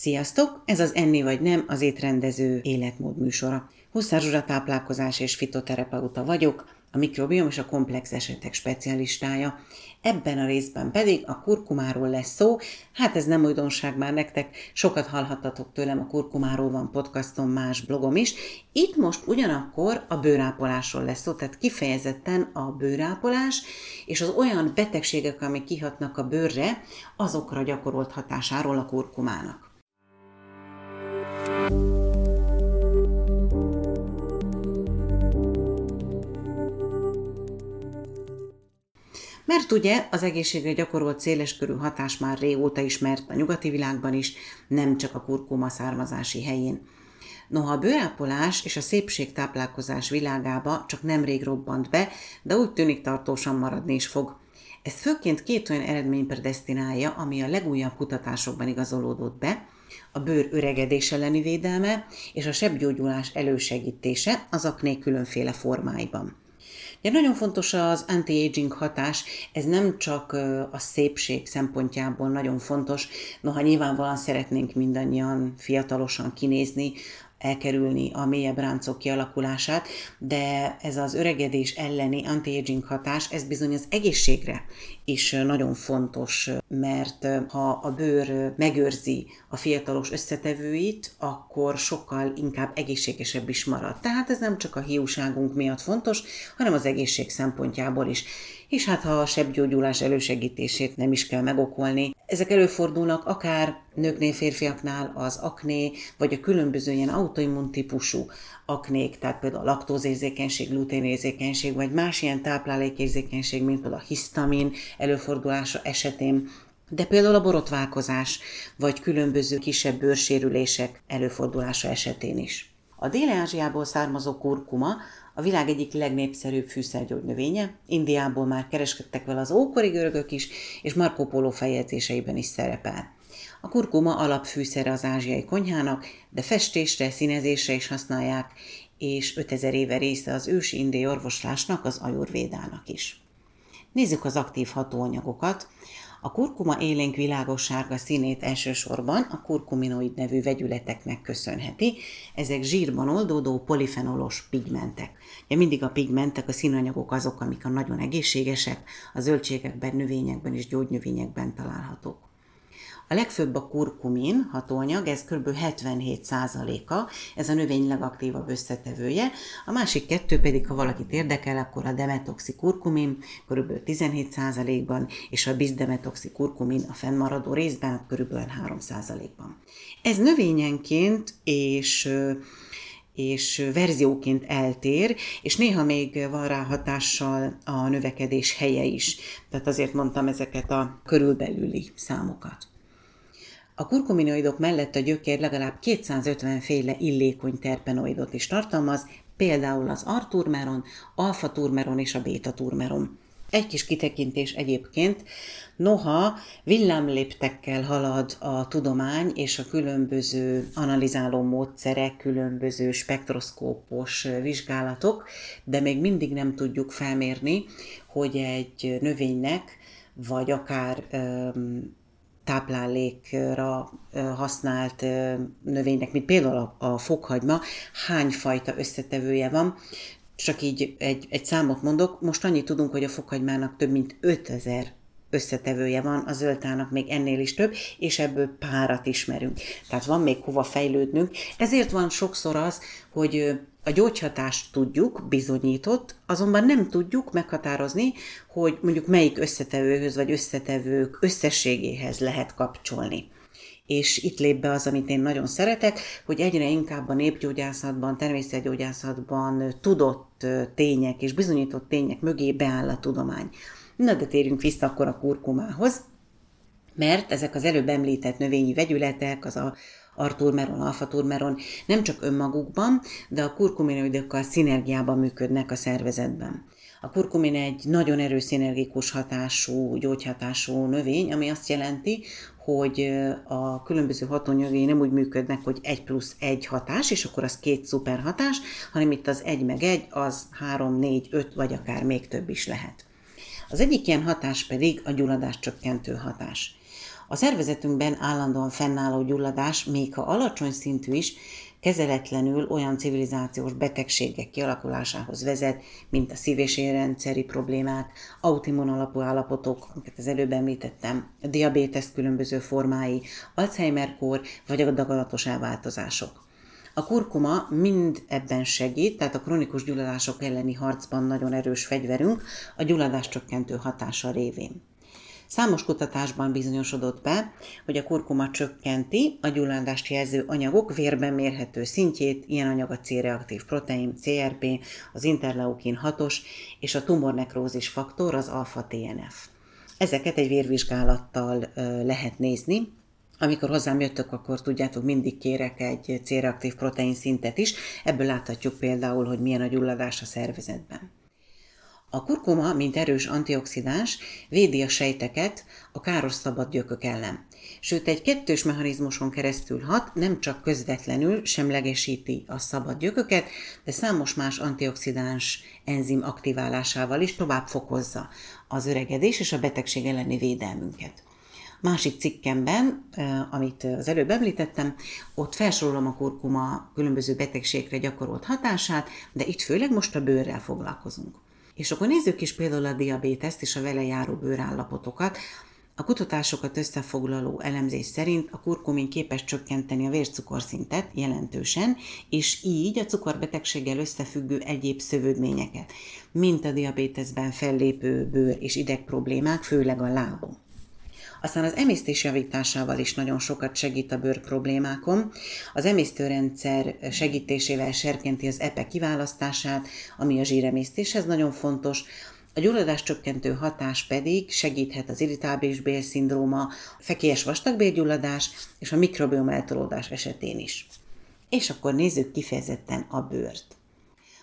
Sziasztok! Ez az Enni vagy Nem, az étrendező életmód műsora. Huszár táplálkozás és fitoterapeuta vagyok, a mikrobiom és a komplex esetek specialistája. Ebben a részben pedig a kurkumáról lesz szó. Hát ez nem újdonság már nektek, sokat hallhattatok tőlem, a kurkumáról van podcastom, más blogom is. Itt most ugyanakkor a bőrápolásról lesz szó, tehát kifejezetten a bőrápolás és az olyan betegségek, amik kihatnak a bőrre, azokra gyakorolt hatásáról a kurkumának. Mert ugye az egészségre gyakorolt széleskörű hatás már régóta ismert a nyugati világban is, nem csak a kurkuma származási helyén. Noha a bőrápolás és a szépségtáplálkozás világába csak nemrég robbant be, de úgy tűnik tartósan maradni is fog. Ez főként két olyan eredmény predestinálja, ami a legújabb kutatásokban igazolódott be, a bőr öregedés elleni védelme és a sebgyógyulás elősegítése az akné különféle formáiban. Ugye nagyon fontos az anti-aging hatás, ez nem csak a szépség szempontjából nagyon fontos, noha nyilvánvalóan szeretnénk mindannyian fiatalosan kinézni, elkerülni a mélyebb ráncok kialakulását, de ez az öregedés elleni anti-aging hatás, ez bizony az egészségre is nagyon fontos, mert ha a bőr megőrzi a fiatalos összetevőit, akkor sokkal inkább egészségesebb is marad. Tehát ez nem csak a hiúságunk miatt fontos, hanem az egészség szempontjából is és hát ha a sebgyógyulás elősegítését nem is kell megokolni. Ezek előfordulnak akár nőknél, férfiaknál az akné, vagy a különböző ilyen autoimmun típusú aknék, tehát például a laktózérzékenység, gluténérzékenység, vagy más ilyen táplálékérzékenység, mint például a hisztamin előfordulása esetén, de például a borotválkozás, vagy különböző kisebb bőrsérülések előfordulása esetén is. A Dél-Ázsiából származó kurkuma a világ egyik legnépszerűbb fűszergyógynövénye, Indiából már kereskedtek vele az ókori görögök is, és Marco Polo feljegyzéseiben is szerepel. A kurkuma alapfűszere az ázsiai konyhának, de festésre, színezésre is használják, és 5000 éve része az ősi indiai orvoslásnak, az ajurvédának is. Nézzük az aktív hatóanyagokat. A kurkuma élénk világos sárga színét elsősorban a kurkuminoid nevű vegyületeknek köszönheti. Ezek zsírban oldódó polifenolos pigmentek. Ja, mindig a pigmentek, a színanyagok azok, amik a nagyon egészségesek, a zöldségekben, növényekben és gyógynövényekben találhatók. A legfőbb a kurkumin hatóanyag, ez kb. 77%-a, ez a növény legaktívabb összetevője, a másik kettő pedig, ha valakit érdekel, akkor a demetoxikurkumin kb. 17%-ban, és a bisdemetoxikurkumin a fennmaradó részben kb. 3%-ban. Ez növényenként és és verzióként eltér, és néha még van rá hatással a növekedés helye is. Tehát azért mondtam ezeket a körülbelüli számokat. A kurkuminoidok mellett a gyökér legalább 250 féle illékony terpenoidot is tartalmaz, például az arturmeron, alfa-turmeron és a béta-turmeron. Egy kis kitekintés egyébként, noha villámléptekkel halad a tudomány és a különböző analizáló módszerek, különböző spektroszkópos vizsgálatok, de még mindig nem tudjuk felmérni, hogy egy növénynek, vagy akár táplálékra használt növénynek, mint például a fokhagyma, hány fajta összetevője van. Csak így egy, egy számot mondok, most annyit tudunk, hogy a fokhagymának több mint 5000 összetevője van, a zöldtának még ennél is több, és ebből párat ismerünk. Tehát van még hova fejlődnünk. Ezért van sokszor az, hogy a gyógyhatást tudjuk, bizonyított, azonban nem tudjuk meghatározni, hogy mondjuk melyik összetevőhöz vagy összetevők összességéhez lehet kapcsolni. És itt lép be az, amit én nagyon szeretek, hogy egyre inkább a népgyógyászatban, természetgyógyászatban tudott tények és bizonyított tények mögé beáll a tudomány. Na de térjünk vissza akkor a kurkumához, mert ezek az előbb említett növényi vegyületek, az a arturmeron, alfaturmeron nem csak önmagukban, de a kurkuminoidokkal szinergiában működnek a szervezetben. A kurkumin egy nagyon erős szinergikus hatású, gyógyhatású növény, ami azt jelenti, hogy a különböző hatóanyagai nem úgy működnek, hogy egy plusz egy hatás, és akkor az két szuper hatás, hanem itt az egy meg egy, az három, négy, öt, vagy akár még több is lehet. Az egyik ilyen hatás pedig a gyulladás csökkentő hatás. A szervezetünkben állandóan fennálló gyulladás, még ha alacsony szintű is, kezeletlenül olyan civilizációs betegségek kialakulásához vezet, mint a szív- és problémák, autoimmun alapú állapotok, amiket az előbb említettem, a diabétesz különböző formái, Alzheimer-kór vagy a daganatos elváltozások. A kurkuma mind ebben segít, tehát a kronikus gyulladások elleni harcban nagyon erős fegyverünk a gyulladás csökkentő hatása révén. Számos kutatásban bizonyosodott be, hogy a kurkuma csökkenti a gyulladást jelző anyagok vérben mérhető szintjét, ilyen anyag a C-reaktív protein, CRP, az interleukin 6-os és a tumornekrózis faktor, az alfa-TNF. Ezeket egy vérvizsgálattal lehet nézni, amikor hozzám jöttök, akkor tudjátok, mindig kérek egy C-reaktív protein szintet is. Ebből láthatjuk például, hogy milyen a gyulladás a szervezetben. A kurkuma, mint erős antioxidáns, védi a sejteket a káros szabad gyökök ellen. Sőt, egy kettős mechanizmuson keresztül hat, nem csak közvetlenül semlegesíti a szabad gyököket, de számos más antioxidáns enzim aktiválásával is tovább fokozza az öregedés és a betegség elleni védelmünket. Másik cikkemben, amit az előbb említettem, ott felsorolom a kurkuma különböző betegségre gyakorolt hatását, de itt főleg most a bőrrel foglalkozunk. És akkor nézzük is például a diabéteszt és a vele járó bőrállapotokat. A kutatásokat összefoglaló elemzés szerint a kurkumin képes csökkenteni a vércukorszintet jelentősen, és így a cukorbetegséggel összefüggő egyéb szövődményeket, mint a diabéteszben fellépő bőr és ideg problémák, főleg a lábon. Aztán az emésztés javításával is nagyon sokat segít a bőr problémákon. Az emésztőrendszer segítésével serkenti az epe kiválasztását, ami a zsíremésztéshez nagyon fontos, a gyulladás csökkentő hatás pedig segíthet az irritábilis bélszindróma, fekélyes vastagbélgyulladás és a mikrobiom eltolódás esetén is. És akkor nézzük kifejezetten a bőrt.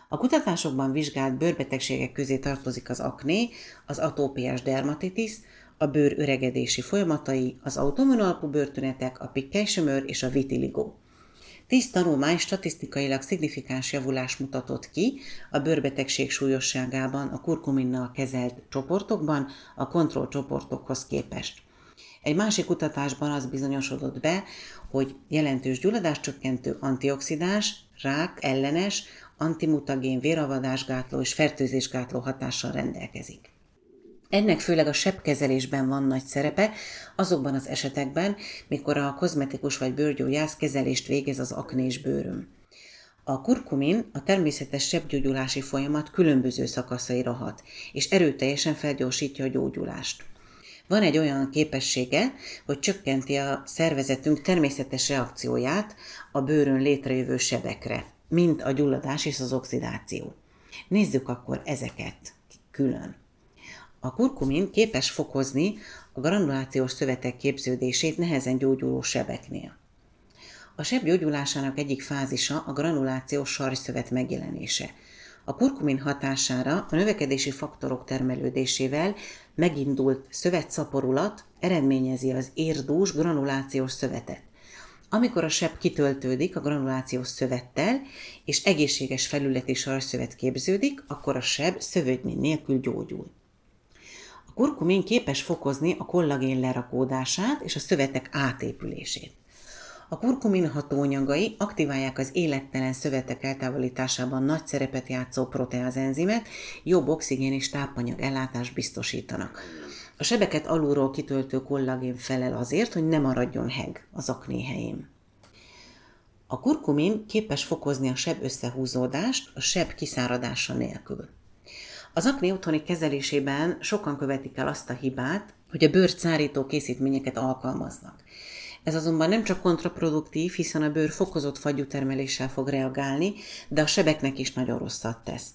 A kutatásokban vizsgált bőrbetegségek közé tartozik az akné, az atópiás dermatitis, a bőr öregedési folyamatai, az autoimmunalapú bőrtünetek, a pikkely és a vitiligo. Tíz tanulmány statisztikailag szignifikáns javulás mutatott ki a bőrbetegség súlyosságában a kurkuminnal kezelt csoportokban a kontrollcsoportokhoz képest. Egy másik kutatásban az bizonyosodott be, hogy jelentős gyulladáscsökkentő antioxidáns, rák ellenes, antimutagén, véravadásgátló és fertőzésgátló hatással rendelkezik. Ennek főleg a sebkezelésben van nagy szerepe, azokban az esetekben, mikor a kozmetikus vagy bőrgyógyász kezelést végez az aknés bőrön. A kurkumin a természetes sebgyógyulási folyamat különböző szakaszaira hat, és erőteljesen felgyorsítja a gyógyulást. Van egy olyan képessége, hogy csökkenti a szervezetünk természetes reakcióját a bőrön létrejövő sebekre, mint a gyulladás és az oxidáció. Nézzük akkor ezeket külön. A kurkumin képes fokozni a granulációs szövetek képződését nehezen gyógyuló sebeknél. A seb gyógyulásának egyik fázisa a granulációs sarjszövet megjelenése. A kurkumin hatására a növekedési faktorok termelődésével megindult szövetszaporulat eredményezi az érdús granulációs szövetet. Amikor a seb kitöltődik a granulációs szövettel, és egészséges felületi sarjszövet képződik, akkor a seb szövődmény nélkül gyógyul kurkumin képes fokozni a kollagén lerakódását és a szövetek átépülését. A kurkumin hatóanyagai aktiválják az élettelen szövetek eltávolításában nagy szerepet játszó proteazenzimet, jobb oxigén és tápanyag ellátást biztosítanak. A sebeket alulról kitöltő kollagén felel azért, hogy ne maradjon heg az akné helyén. A kurkumin képes fokozni a seb összehúzódást a seb kiszáradása nélkül. Az akné otthoni kezelésében sokan követik el azt a hibát, hogy a bőrt szárító készítményeket alkalmaznak. Ez azonban nem csak kontraproduktív, hiszen a bőr fokozott fagyútermeléssel fog reagálni, de a sebeknek is nagyon rosszat tesz.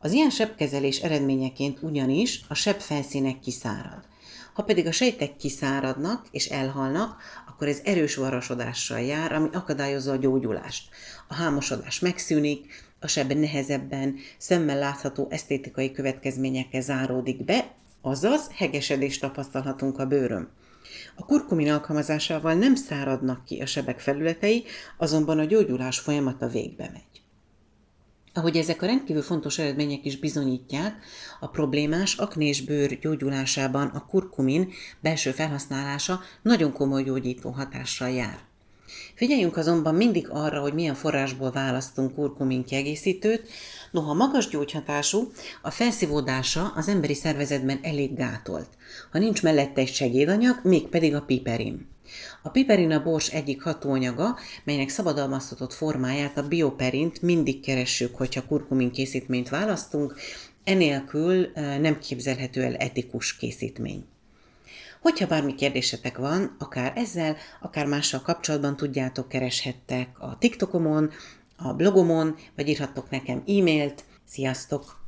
Az ilyen sebkezelés eredményeként ugyanis a seb felszínek kiszárad. Ha pedig a sejtek kiszáradnak és elhalnak, akkor ez erős varasodással jár, ami akadályozza a gyógyulást. A hámosodás megszűnik, a seb nehezebben, szemmel látható esztétikai következményekkel záródik be, azaz hegesedést tapasztalhatunk a bőrön. A kurkumin alkalmazásával nem száradnak ki a sebek felületei, azonban a gyógyulás folyamata végbe megy. Ahogy ezek a rendkívül fontos eredmények is bizonyítják, a problémás aknés bőr gyógyulásában a kurkumin belső felhasználása nagyon komoly gyógyító hatással jár. Figyeljünk azonban mindig arra, hogy milyen forrásból választunk kurkumin kiegészítőt, noha magas gyógyhatású, a felszívódása az emberi szervezetben elég gátolt. Ha nincs mellette egy segédanyag, mégpedig a piperin. A piperin a bors egyik hatóanyaga, melynek szabadalmaztatott formáját, a bioperint mindig keressük, hogyha kurkumin készítményt választunk, enélkül nem képzelhető el etikus készítmény. Hogyha bármi kérdésetek van, akár ezzel, akár mással kapcsolatban tudjátok, kereshettek a TikTokomon, a blogomon, vagy írhattok nekem e-mailt. Sziasztok!